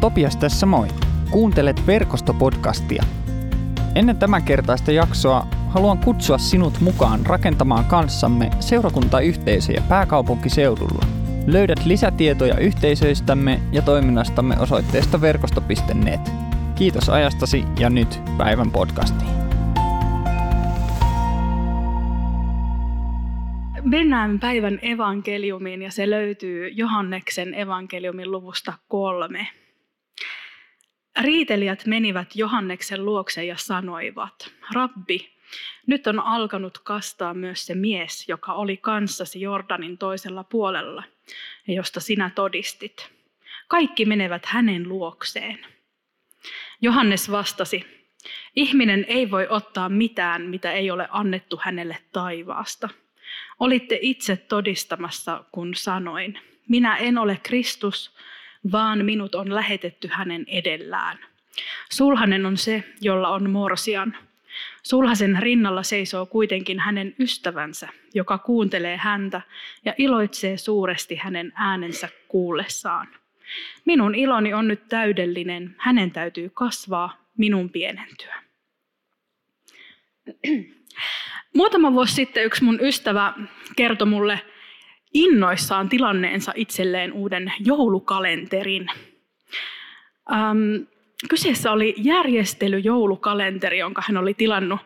Topias tässä moi. Kuuntelet verkostopodcastia. Ennen tämän kertaista jaksoa haluan kutsua sinut mukaan rakentamaan kanssamme seurakuntayhteisöjä pääkaupunkiseudulla. Löydät lisätietoja yhteisöistämme ja toiminnastamme osoitteesta verkosto.net. Kiitos ajastasi ja nyt päivän podcastiin. Mennään päivän evankeliumiin ja se löytyy Johanneksen evankeliumin luvusta kolme. Riitelijät menivät Johanneksen luokse ja sanoivat, Rabbi, nyt on alkanut kastaa myös se mies, joka oli kanssasi Jordanin toisella puolella ja josta sinä todistit. Kaikki menevät hänen luokseen. Johannes vastasi, ihminen ei voi ottaa mitään, mitä ei ole annettu hänelle taivaasta. Olitte itse todistamassa, kun sanoin, minä en ole Kristus, vaan minut on lähetetty hänen edellään. Sulhanen on se, jolla on morsian. Sulhasen rinnalla seisoo kuitenkin hänen ystävänsä, joka kuuntelee häntä ja iloitsee suuresti hänen äänensä kuullessaan. Minun iloni on nyt täydellinen, hänen täytyy kasvaa, minun pienentyä. Muutama vuosi sitten yksi mun ystävä kertoi mulle innoissaan tilanneensa itselleen uuden joulukalenterin. Ähm, kyseessä oli järjestelyjoulukalenteri, jonka hän oli tilannut,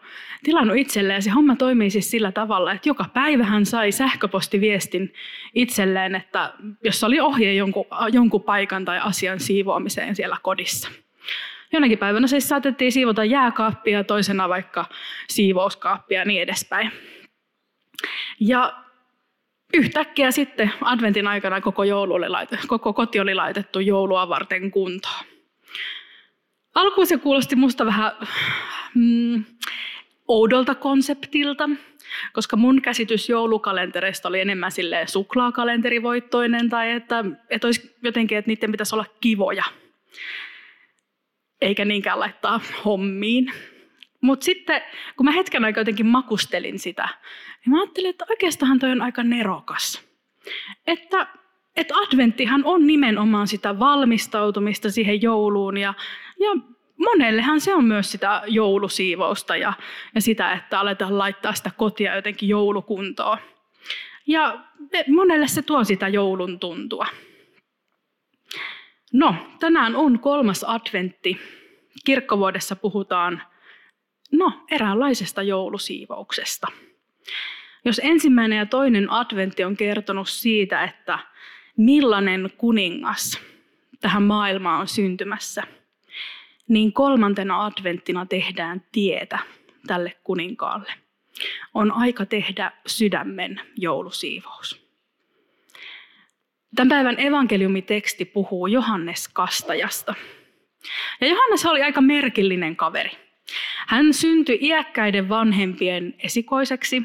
tilannut itselleen. Se homma toimii siis sillä tavalla, että joka päivä hän sai sähköpostiviestin itselleen, että jos oli ohje jonkun, jonkun paikan tai asian siivoamiseen siellä kodissa. Jonakin päivänä siis saatettiin siivota jääkaappia, toisena vaikka siivouskaappia ja niin edespäin. Ja yhtäkkiä sitten adventin aikana koko, joulu oli laitettu, koko koti oli laitettu joulua varten kuntoon. Alkuun se kuulosti musta vähän mm, oudolta konseptilta, koska mun käsitys joulukalentereista oli enemmän sille suklaakalenterivoittoinen tai että, että olisi jotenkin, että niiden pitäisi olla kivoja, eikä niinkään laittaa hommiin. Mutta sitten, kun mä hetken aikaa jotenkin makustelin sitä, niin mä ajattelin, että oikeastaan toi on aika nerokas. Että, että adventtihan on nimenomaan sitä valmistautumista siihen jouluun ja, ja monellehan se on myös sitä joulusiivousta ja, ja sitä, että aletaan laittaa sitä kotia jotenkin joulukuntoon. Ja monelle se tuo sitä joulun tuntua. No, tänään on kolmas adventti. Kirkkovuodessa puhutaan No, eräänlaisesta joulusiivouksesta. Jos ensimmäinen ja toinen adventti on kertonut siitä, että millainen kuningas tähän maailmaan on syntymässä, niin kolmantena adventtina tehdään tietä tälle kuninkaalle. On aika tehdä sydämen joulusiivous. Tämän päivän evankeliumiteksti puhuu Johannes Kastajasta. Ja Johannes oli aika merkillinen kaveri. Hän syntyi iäkkäiden vanhempien esikoiseksi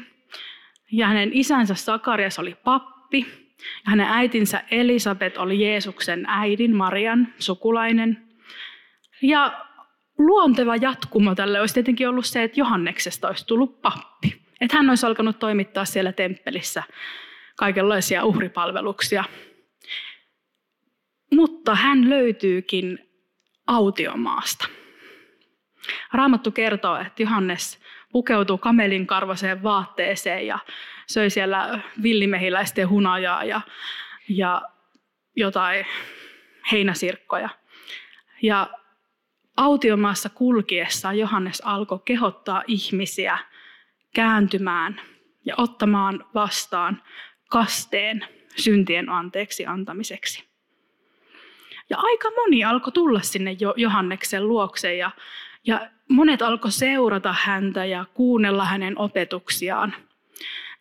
ja hänen isänsä Sakarias oli pappi ja hänen äitinsä Elisabet oli Jeesuksen äidin Marian sukulainen. Ja luonteva jatkumo tälle olisi tietenkin ollut se, että Johanneksesta olisi tullut pappi. Että hän olisi alkanut toimittaa siellä temppelissä kaikenlaisia uhripalveluksia. Mutta hän löytyykin autiomaasta. Raamattu kertoo, että Johannes pukeutuu kamelin karvaseen vaatteeseen ja söi siellä villimehiläisten hunajaa ja, ja jotain heinäsirkkoja. Ja autiomaassa kulkiessa Johannes alkoi kehottaa ihmisiä kääntymään ja ottamaan vastaan kasteen syntien anteeksi antamiseksi. Ja aika moni alkoi tulla sinne Johanneksen luokse ja ja monet alkoi seurata häntä ja kuunnella hänen opetuksiaan.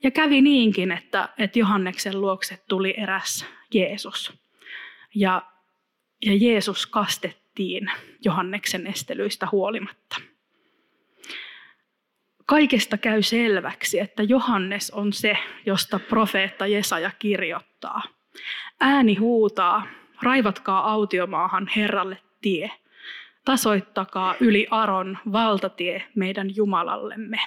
Ja kävi niinkin, että, että Johanneksen luokse tuli eräs Jeesus. Ja, ja Jeesus kastettiin Johanneksen estelyistä huolimatta. Kaikesta käy selväksi, että Johannes on se, josta profeetta Jesaja kirjoittaa. Ääni huutaa, raivatkaa autiomaahan Herralle tie – tasoittakaa yli Aron valtatie meidän Jumalallemme.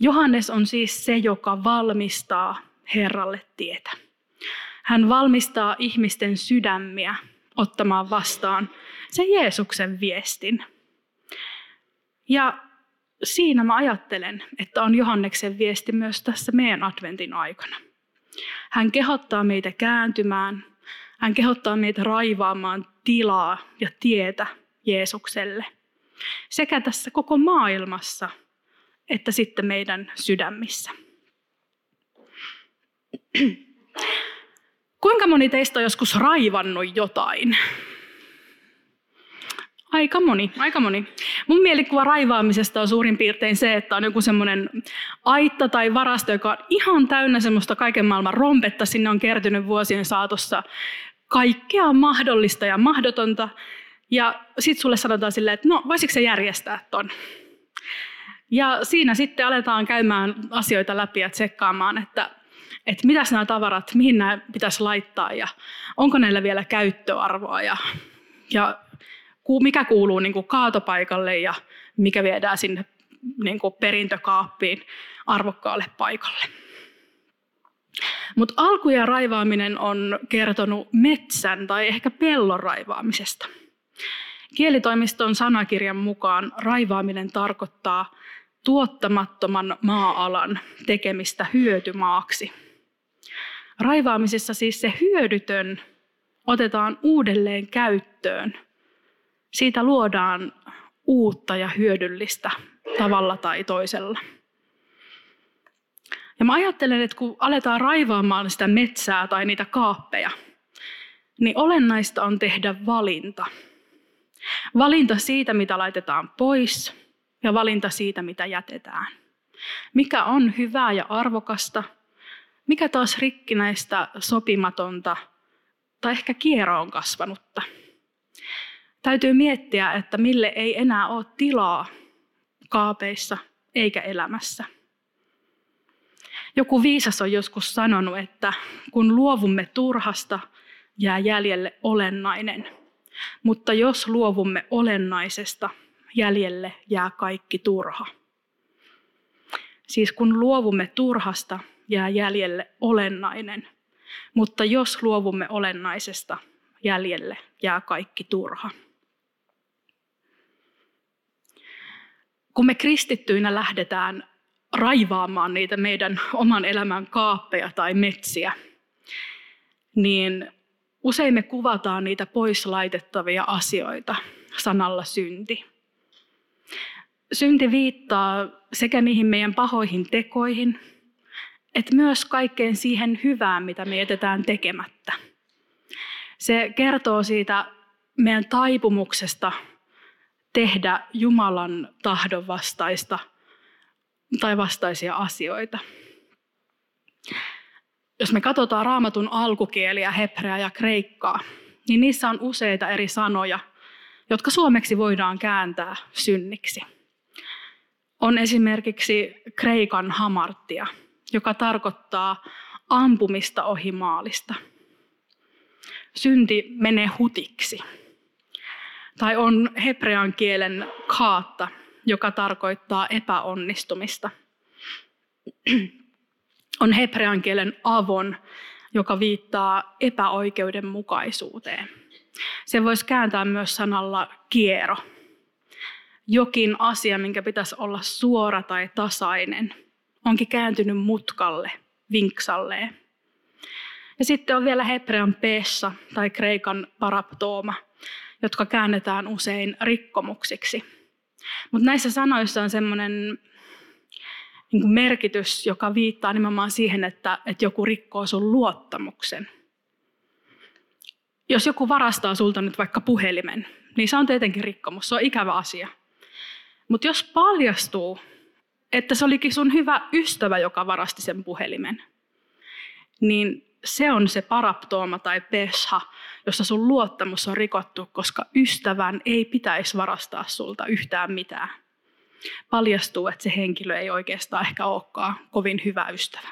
Johannes on siis se, joka valmistaa Herralle tietä. Hän valmistaa ihmisten sydämiä ottamaan vastaan sen Jeesuksen viestin. Ja siinä mä ajattelen, että on Johanneksen viesti myös tässä meidän adventin aikana. Hän kehottaa meitä kääntymään, hän kehottaa meitä raivaamaan tilaa ja tietä Jeesukselle. Sekä tässä koko maailmassa, että sitten meidän sydämissä. Kuinka moni teistä on joskus raivannut jotain? Aika moni, aika moni. Mun mielikuva raivaamisesta on suurin piirtein se, että on joku semmoinen aitta tai varasto, joka on ihan täynnä semmoista kaiken maailman rompetta. Sinne on kertynyt vuosien saatossa kaikkea mahdollista ja mahdotonta. Ja sitten sulle sanotaan silleen, että no voisiko se järjestää ton? Ja siinä sitten aletaan käymään asioita läpi ja tsekkaamaan, että, että mitäs nämä tavarat, mihin nämä pitäisi laittaa ja onko näillä vielä käyttöarvoa ja, ja mikä kuuluu niin kuin kaatopaikalle ja mikä viedään sinne niin kuin perintökaappiin arvokkaalle paikalle. Mutta alku ja raivaaminen on kertonut metsän tai ehkä pellon raivaamisesta. Kielitoimiston sanakirjan mukaan raivaaminen tarkoittaa tuottamattoman maa-alan tekemistä hyötymaaksi. Raivaamisessa siis se hyödytön otetaan uudelleen käyttöön. Siitä luodaan uutta ja hyödyllistä tavalla tai toisella. Ja mä ajattelen, että kun aletaan raivaamaan sitä metsää tai niitä kaappeja, niin olennaista on tehdä valinta. Valinta siitä, mitä laitetaan pois ja valinta siitä, mitä jätetään. Mikä on hyvää ja arvokasta, mikä taas rikkinäistä, sopimatonta tai ehkä kieroon kasvanutta. Täytyy miettiä, että mille ei enää ole tilaa kaapeissa eikä elämässä. Joku viisas on joskus sanonut, että kun luovumme turhasta, jää jäljelle olennainen. Mutta jos luovumme olennaisesta, jäljelle jää kaikki turha. Siis kun luovumme turhasta, jää jäljelle olennainen. Mutta jos luovumme olennaisesta, jäljelle jää kaikki turha. Kun me kristittyinä lähdetään raivaamaan niitä meidän oman elämän kaappeja tai metsiä, niin usein me kuvataan niitä pois laitettavia asioita sanalla synti. Synti viittaa sekä niihin meidän pahoihin tekoihin, että myös kaikkeen siihen hyvään, mitä me jätetään tekemättä. Se kertoo siitä meidän taipumuksesta tehdä Jumalan tahdon vastaista tai vastaisia asioita. Jos me katsotaan raamatun alkukieliä, hebreaa ja kreikkaa, niin niissä on useita eri sanoja, jotka suomeksi voidaan kääntää synniksi. On esimerkiksi kreikan hamarttia, joka tarkoittaa ampumista ohi maalista. Synti menee hutiksi. Tai on hebrean kielen kaatta, joka tarkoittaa epäonnistumista. On hebrean kielen avon, joka viittaa epäoikeudenmukaisuuteen. Se voisi kääntää myös sanalla kiero. Jokin asia, minkä pitäisi olla suora tai tasainen, onkin kääntynyt mutkalle, vinksalleen. Ja sitten on vielä hebrean peessa tai kreikan paraptooma, jotka käännetään usein rikkomuksiksi. Mutta näissä sanoissa on semmoinen niin merkitys, joka viittaa nimenomaan siihen, että, että joku rikkoo sun luottamuksen. Jos joku varastaa sulta nyt vaikka puhelimen, niin se on tietenkin rikkomus, se on ikävä asia. Mutta jos paljastuu, että se olikin sun hyvä ystävä, joka varasti sen puhelimen, niin se on se paraptooma tai pesha, jossa sun luottamus on rikottu, koska ystävän ei pitäisi varastaa sulta yhtään mitään. Paljastuu, että se henkilö ei oikeastaan ehkä olekaan kovin hyvä ystävä.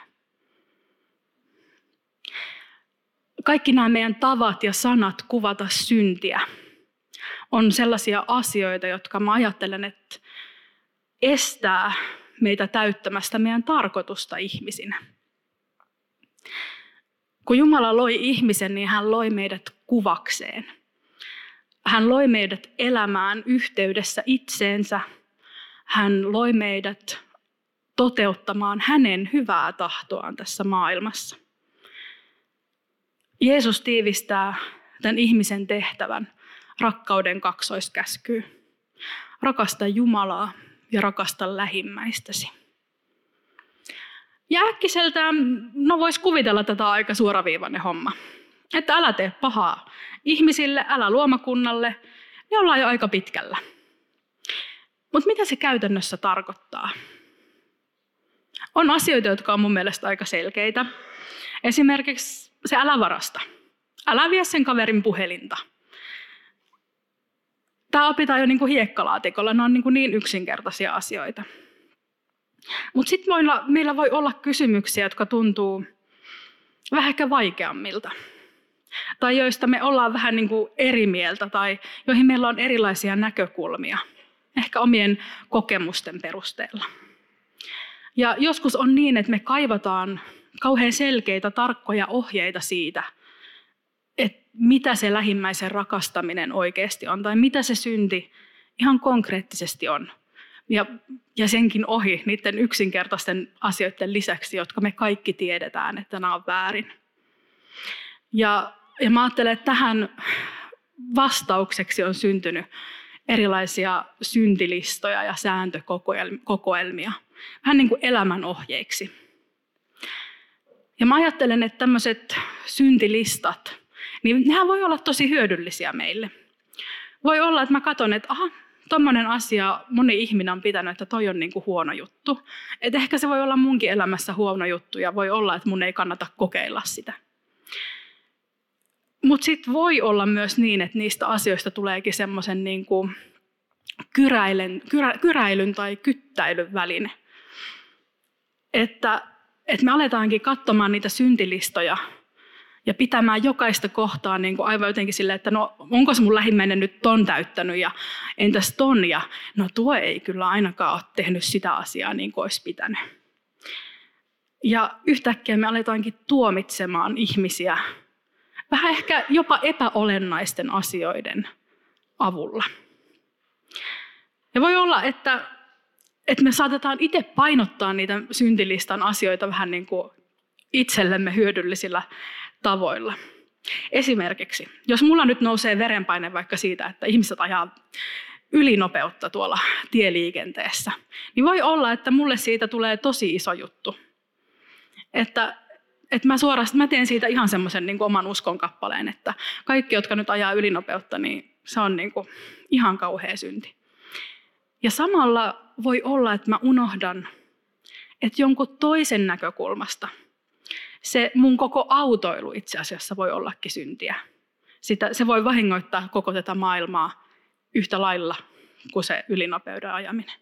Kaikki nämä meidän tavat ja sanat kuvata syntiä on sellaisia asioita, jotka mä ajattelen, että estää meitä täyttämästä meidän tarkoitusta ihmisinä. Kun Jumala loi ihmisen, niin hän loi meidät kuvakseen. Hän loi meidät elämään yhteydessä itseensä. Hän loi meidät toteuttamaan hänen hyvää tahtoaan tässä maailmassa. Jeesus tiivistää tämän ihmisen tehtävän rakkauden kaksoiskäskyyn. Rakasta Jumalaa ja rakasta lähimmäistäsi. Ja äkkiseltä, no voisi kuvitella tätä aika suoraviivainen homma. Että älä tee pahaa ihmisille, älä luomakunnalle, ne ollaan jo aika pitkällä. Mutta mitä se käytännössä tarkoittaa? On asioita, jotka on mun mielestä aika selkeitä. Esimerkiksi se älä varasta. Älä vie sen kaverin puhelinta. Tämä opitaan jo niin kuin hiekkalaatikolla, ne on niin, kuin niin yksinkertaisia asioita. Mutta sitten meillä voi olla kysymyksiä, jotka tuntuu vähän ehkä vaikeammilta. Tai joista me ollaan vähän niin kuin eri mieltä tai joihin meillä on erilaisia näkökulmia. Ehkä omien kokemusten perusteella. Ja joskus on niin, että me kaivataan kauhean selkeitä, tarkkoja ohjeita siitä, että mitä se lähimmäisen rakastaminen oikeasti on, tai mitä se synti ihan konkreettisesti on. Ja, ja senkin ohi niiden yksinkertaisten asioiden lisäksi, jotka me kaikki tiedetään, että nämä on väärin. Ja, ja mä ajattelen, että tähän vastaukseksi on syntynyt erilaisia syntilistoja ja sääntökokoelmia, vähän niin kuin elämänohjeiksi. Ja mä ajattelen, että tämmöiset syntilistat, niin nehän voi olla tosi hyödyllisiä meille. Voi olla, että mä katson, että aha, tuommoinen asia moni ihminen on pitänyt, että toi on niin kuin huono juttu. Että ehkä se voi olla munkin elämässä huono juttu ja voi olla, että mun ei kannata kokeilla sitä. Mutta sitten voi olla myös niin, että niistä asioista tuleekin semmoisen niin kyrä, kyräilyn tai kyttäilyn väline. Että, että me aletaankin katsomaan niitä syntilistoja ja pitämään jokaista kohtaa niin kuin aivan jotenkin silleen, että no onko se mun lähimmäinen nyt ton täyttänyt ja entäs ton ja no tuo ei kyllä ainakaan ole tehnyt sitä asiaa niin kuin olisi pitänyt. Ja yhtäkkiä me aletaankin tuomitsemaan ihmisiä vähän ehkä jopa epäolennaisten asioiden avulla. Ja voi olla, että, että me saatetaan itse painottaa niitä syntilistan asioita vähän niin kuin itsellemme hyödyllisillä tavoilla. Esimerkiksi, jos mulla nyt nousee verenpaine vaikka siitä, että ihmiset ajaa ylinopeutta tuolla tieliikenteessä, niin voi olla, että mulle siitä tulee tosi iso juttu. Että, että mä suorastaan mä teen siitä ihan semmoisen niin oman uskon kappaleen, että kaikki, jotka nyt ajaa ylinopeutta, niin se on niin kuin ihan kauhea synti. Ja samalla voi olla, että mä unohdan, että jonkun toisen näkökulmasta se mun koko autoilu itse asiassa voi ollakin syntiä. Sitä, se voi vahingoittaa koko tätä maailmaa yhtä lailla kuin se ylinopeuden ajaminen.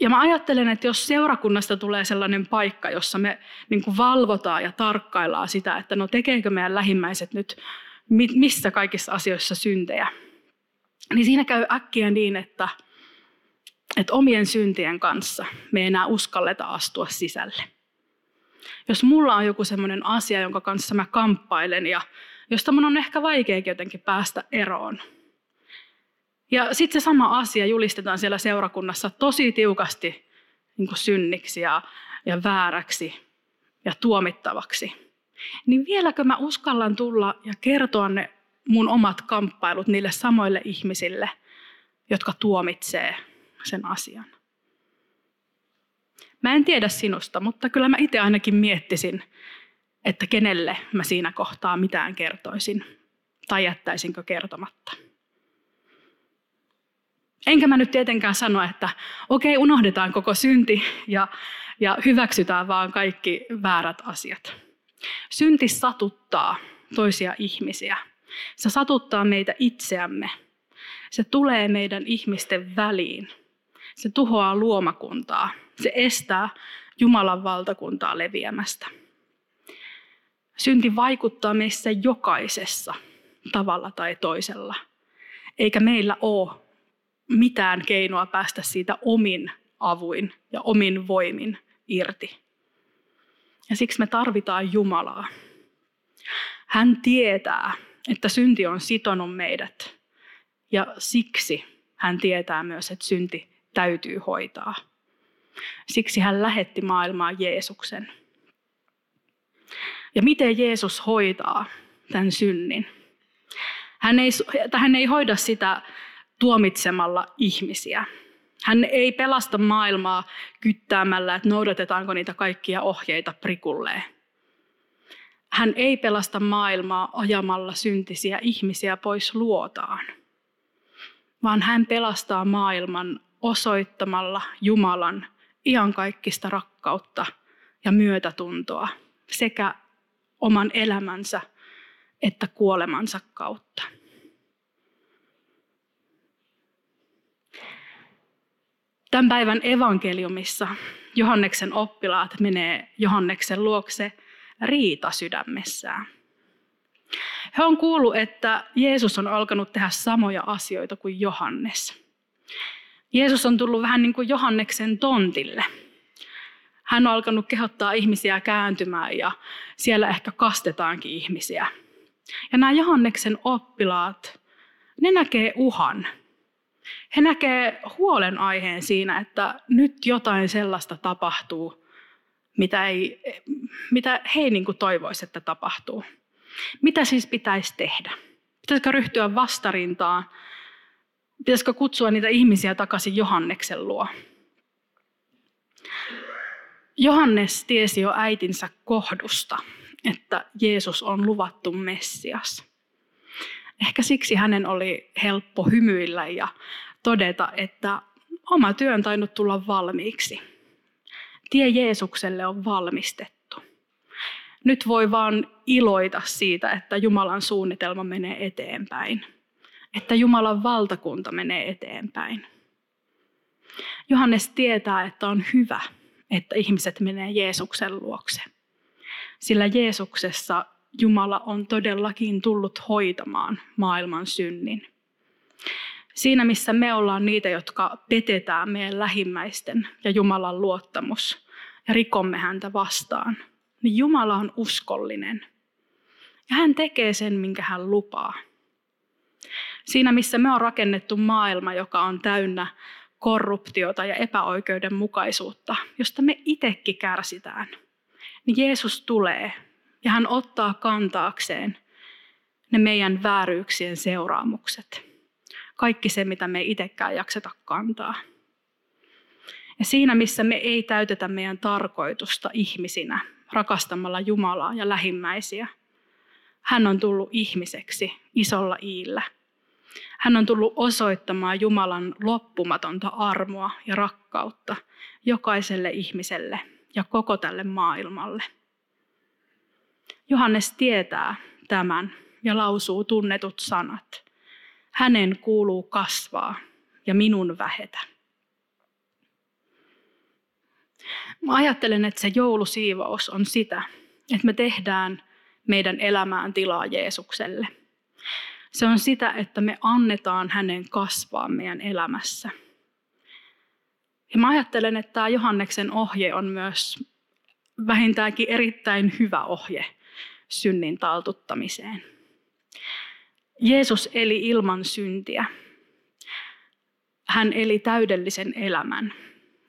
Ja mä ajattelen, että jos seurakunnasta tulee sellainen paikka, jossa me niin kuin valvotaan ja tarkkaillaan sitä, että no tekeekö meidän lähimmäiset nyt missä kaikissa asioissa syntejä, niin siinä käy äkkiä niin, että, että omien syntien kanssa me ei enää uskalleta astua sisälle. Jos mulla on joku sellainen asia, jonka kanssa mä kamppailen ja josta mun on ehkä vaikeakin jotenkin päästä eroon. Ja sitten se sama asia julistetaan siellä seurakunnassa tosi tiukasti niin synniksi ja, ja vääräksi ja tuomittavaksi. Niin vieläkö mä uskallan tulla ja kertoa ne mun omat kamppailut niille samoille ihmisille, jotka tuomitsee sen asian. Mä en tiedä sinusta, mutta kyllä mä itse ainakin miettisin, että kenelle mä siinä kohtaa mitään kertoisin tai jättäisinkö kertomatta. Enkä mä nyt tietenkään sano, että okei, unohdetaan koko synti ja, ja hyväksytään vaan kaikki väärät asiat. Synti satuttaa toisia ihmisiä se satuttaa meitä itseämme. Se tulee meidän ihmisten väliin. Se tuhoaa luomakuntaa. Se estää Jumalan valtakuntaa leviämästä. Synti vaikuttaa meissä jokaisessa tavalla tai toisella. Eikä meillä ole mitään keinoa päästä siitä omin avuin ja omin voimin irti. Ja siksi me tarvitaan Jumalaa. Hän tietää, että synti on sitonut meidät ja siksi hän tietää myös, että synti täytyy hoitaa. Siksi hän lähetti maailmaan Jeesuksen. Ja miten Jeesus hoitaa tämän synnin? Hän ei, hän ei hoida sitä tuomitsemalla ihmisiä. Hän ei pelasta maailmaa kyttäämällä, että noudatetaanko niitä kaikkia ohjeita prikulleen. Hän ei pelasta maailmaa ajamalla syntisiä ihmisiä pois luotaan, vaan hän pelastaa maailman osoittamalla Jumalan iankaikkista rakkautta ja myötätuntoa sekä oman elämänsä että kuolemansa kautta. Tämän päivän evankeliumissa Johanneksen oppilaat menee Johanneksen luokse riita sydämessään. He on kuullut, että Jeesus on alkanut tehdä samoja asioita kuin Johannes. Jeesus on tullut vähän niin kuin Johanneksen tontille. Hän on alkanut kehottaa ihmisiä kääntymään ja siellä ehkä kastetaankin ihmisiä. Ja nämä Johanneksen oppilaat, ne näkee uhan. He näkee huolenaiheen siinä, että nyt jotain sellaista tapahtuu, mitä, ei, mitä he ei niin toivoisi, että tapahtuu. Mitä siis pitäisi tehdä? Pitäisikö ryhtyä vastarintaan? Pitäisikö kutsua niitä ihmisiä takaisin Johanneksen luo? Johannes tiesi jo äitinsä kohdusta, että Jeesus on luvattu Messias. Ehkä siksi hänen oli helppo hymyillä ja todeta, että oma työ on tainnut tulla valmiiksi. Tie Jeesukselle on valmistettu. Nyt voi vaan iloita siitä, että Jumalan suunnitelma menee eteenpäin. Että Jumalan valtakunta menee eteenpäin. Johannes tietää, että on hyvä, että ihmiset menee Jeesuksen luokse. Sillä Jeesuksessa Jumala on todellakin tullut hoitamaan maailman synnin. Siinä missä me ollaan niitä, jotka petetään meidän lähimmäisten ja Jumalan luottamus ja rikomme häntä vastaan, niin Jumala on uskollinen. Ja hän tekee sen, minkä hän lupaa. Siinä missä me on rakennettu maailma, joka on täynnä korruptiota ja epäoikeudenmukaisuutta, josta me itsekin kärsitään, niin Jeesus tulee ja hän ottaa kantaakseen ne meidän vääryyksien seuraamukset. Kaikki se, mitä me itsekään jakseta kantaa. Ja siinä, missä me ei täytetä meidän tarkoitusta ihmisinä, rakastamalla Jumalaa ja lähimmäisiä, hän on tullut ihmiseksi isolla iillä. Hän on tullut osoittamaan Jumalan loppumatonta armoa ja rakkautta jokaiselle ihmiselle ja koko tälle maailmalle. Johannes tietää tämän ja lausuu tunnetut sanat. Hänen kuuluu kasvaa ja minun vähetä. Mä ajattelen, että se joulusiivous on sitä, että me tehdään meidän elämään tilaa Jeesukselle. Se on sitä, että me annetaan hänen kasvaa meidän elämässä. Ja mä ajattelen, että tämä Johanneksen ohje on myös vähintäänkin erittäin hyvä ohje synnin taltuttamiseen. Jeesus eli ilman syntiä. Hän eli täydellisen elämän.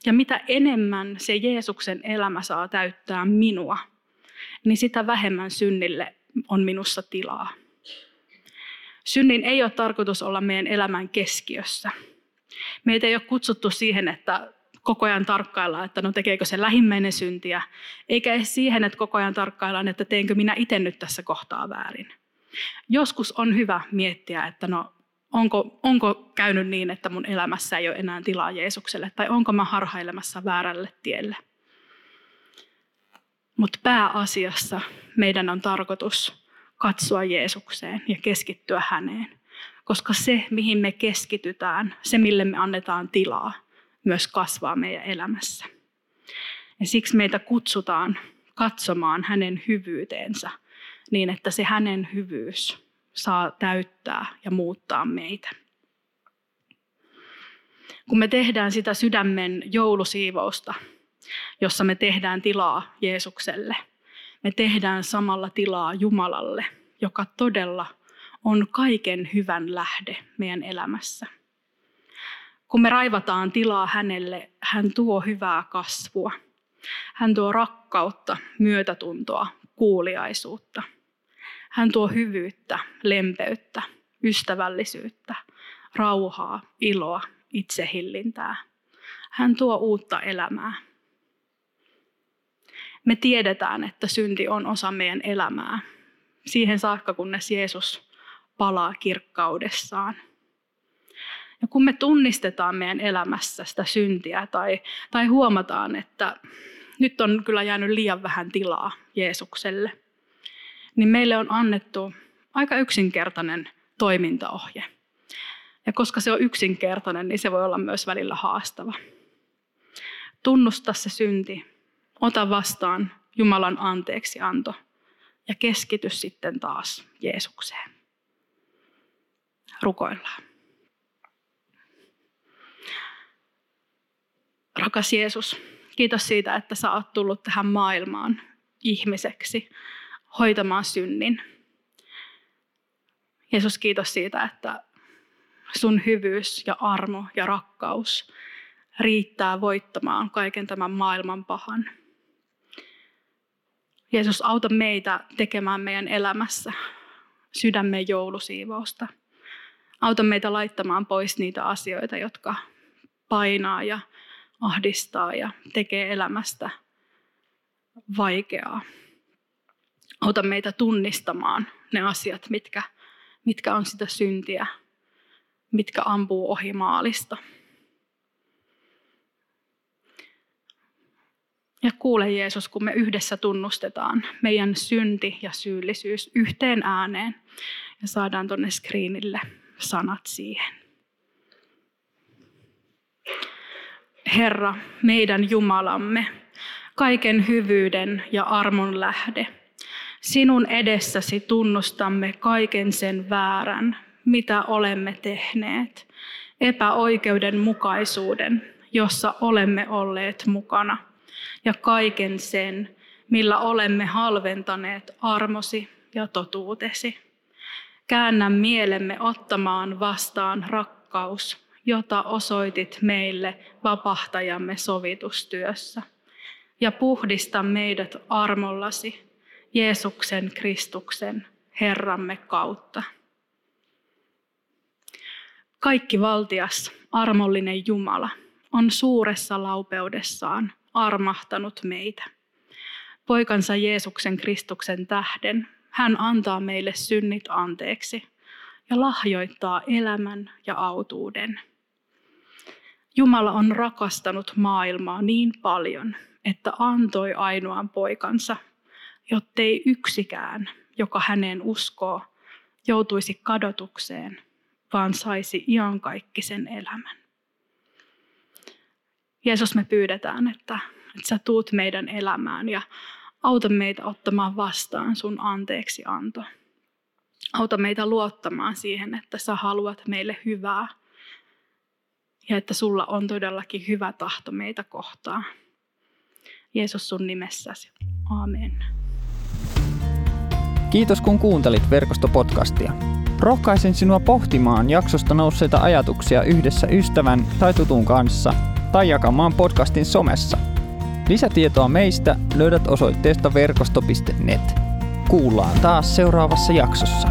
Ja mitä enemmän se Jeesuksen elämä saa täyttää minua, niin sitä vähemmän synnille on minussa tilaa. Synnin ei ole tarkoitus olla meidän elämän keskiössä. Meitä ei ole kutsuttu siihen, että koko ajan tarkkaillaan, että no tekeekö se lähimmäinen syntiä, eikä edes siihen, että koko ajan tarkkaillaan, että teenkö minä itse nyt tässä kohtaa väärin. Joskus on hyvä miettiä, että no onko, onko käynyt niin, että mun elämässä ei ole enää tilaa Jeesukselle, tai onko mä harhailemassa väärälle tielle. Mutta pääasiassa meidän on tarkoitus katsoa Jeesukseen ja keskittyä häneen. Koska se, mihin me keskitytään, se, mille me annetaan tilaa, myös kasvaa meidän elämässä. Ja siksi meitä kutsutaan katsomaan hänen hyvyyteensä niin, että se hänen hyvyys saa täyttää ja muuttaa meitä. Kun me tehdään sitä sydämen joulusiivousta, jossa me tehdään tilaa Jeesukselle, me tehdään samalla tilaa Jumalalle joka todella on kaiken hyvän lähde meidän elämässä. Kun me raivataan tilaa hänelle, hän tuo hyvää kasvua. Hän tuo rakkautta, myötätuntoa, kuuliaisuutta. Hän tuo hyvyyttä, lempeyttä, ystävällisyyttä, rauhaa, iloa, itsehillintää. Hän tuo uutta elämää. Me tiedetään, että synti on osa meidän elämää. Siihen saakka, kunnes Jeesus palaa kirkkaudessaan. Ja kun me tunnistetaan meidän elämässä sitä syntiä tai, tai huomataan, että nyt on kyllä jäänyt liian vähän tilaa Jeesukselle, niin meille on annettu aika yksinkertainen toimintaohje. Ja koska se on yksinkertainen, niin se voi olla myös välillä haastava. Tunnusta se synti, ota vastaan Jumalan anteeksianto ja keskity sitten taas Jeesukseen. Rukoillaan. Rakas Jeesus, kiitos siitä, että sä oot tullut tähän maailmaan ihmiseksi hoitamaan synnin. Jeesus, kiitos siitä, että sun hyvyys ja armo ja rakkaus riittää voittamaan kaiken tämän maailman pahan. Jeesus, auta meitä tekemään meidän elämässä sydämen joulusiivousta. Auta meitä laittamaan pois niitä asioita, jotka painaa ja ahdistaa ja tekee elämästä vaikeaa. Auta meitä tunnistamaan ne asiat, mitkä, mitkä on sitä syntiä, mitkä ampuu ohi maalista. Ja kuule Jeesus, kun me yhdessä tunnustetaan meidän synti ja syyllisyys yhteen ääneen ja saadaan tuonne screenille sanat siihen. Herra, meidän Jumalamme, kaiken hyvyyden ja armon lähde. Sinun edessäsi tunnustamme kaiken sen väärän, mitä olemme tehneet, epäoikeudenmukaisuuden, jossa olemme olleet mukana, ja kaiken sen, millä olemme halventaneet armosi ja totuutesi. Käännä mielemme ottamaan vastaan rakkaus, jota osoitit meille vapahtajamme sovitustyössä. Ja puhdista meidät armollasi Jeesuksen Kristuksen Herramme kautta. Kaikki valtias, armollinen Jumala on suuressa laupeudessaan armahtanut meitä. Poikansa Jeesuksen Kristuksen tähden hän antaa meille synnit anteeksi ja lahjoittaa elämän ja autuuden. Jumala on rakastanut maailmaa niin paljon, että antoi ainoan poikansa, jottei yksikään, joka häneen uskoo, joutuisi kadotukseen, vaan saisi iankaikkisen elämän. Jeesus, me pyydetään, että, että sä tuut meidän elämään ja auta meitä ottamaan vastaan sun anteeksi anto. Auta meitä luottamaan siihen, että sä haluat meille hyvää ja että sulla on todellakin hyvä tahto meitä kohtaan. Jeesus sun nimessäsi. Amen. Kiitos kun kuuntelit verkostopodcastia. Rohkaisen sinua pohtimaan jaksosta nousseita ajatuksia yhdessä ystävän tai tutun kanssa tai jakamaan podcastin somessa. Lisätietoa meistä löydät osoitteesta verkosto.net. Kuullaan taas seuraavassa jaksossa.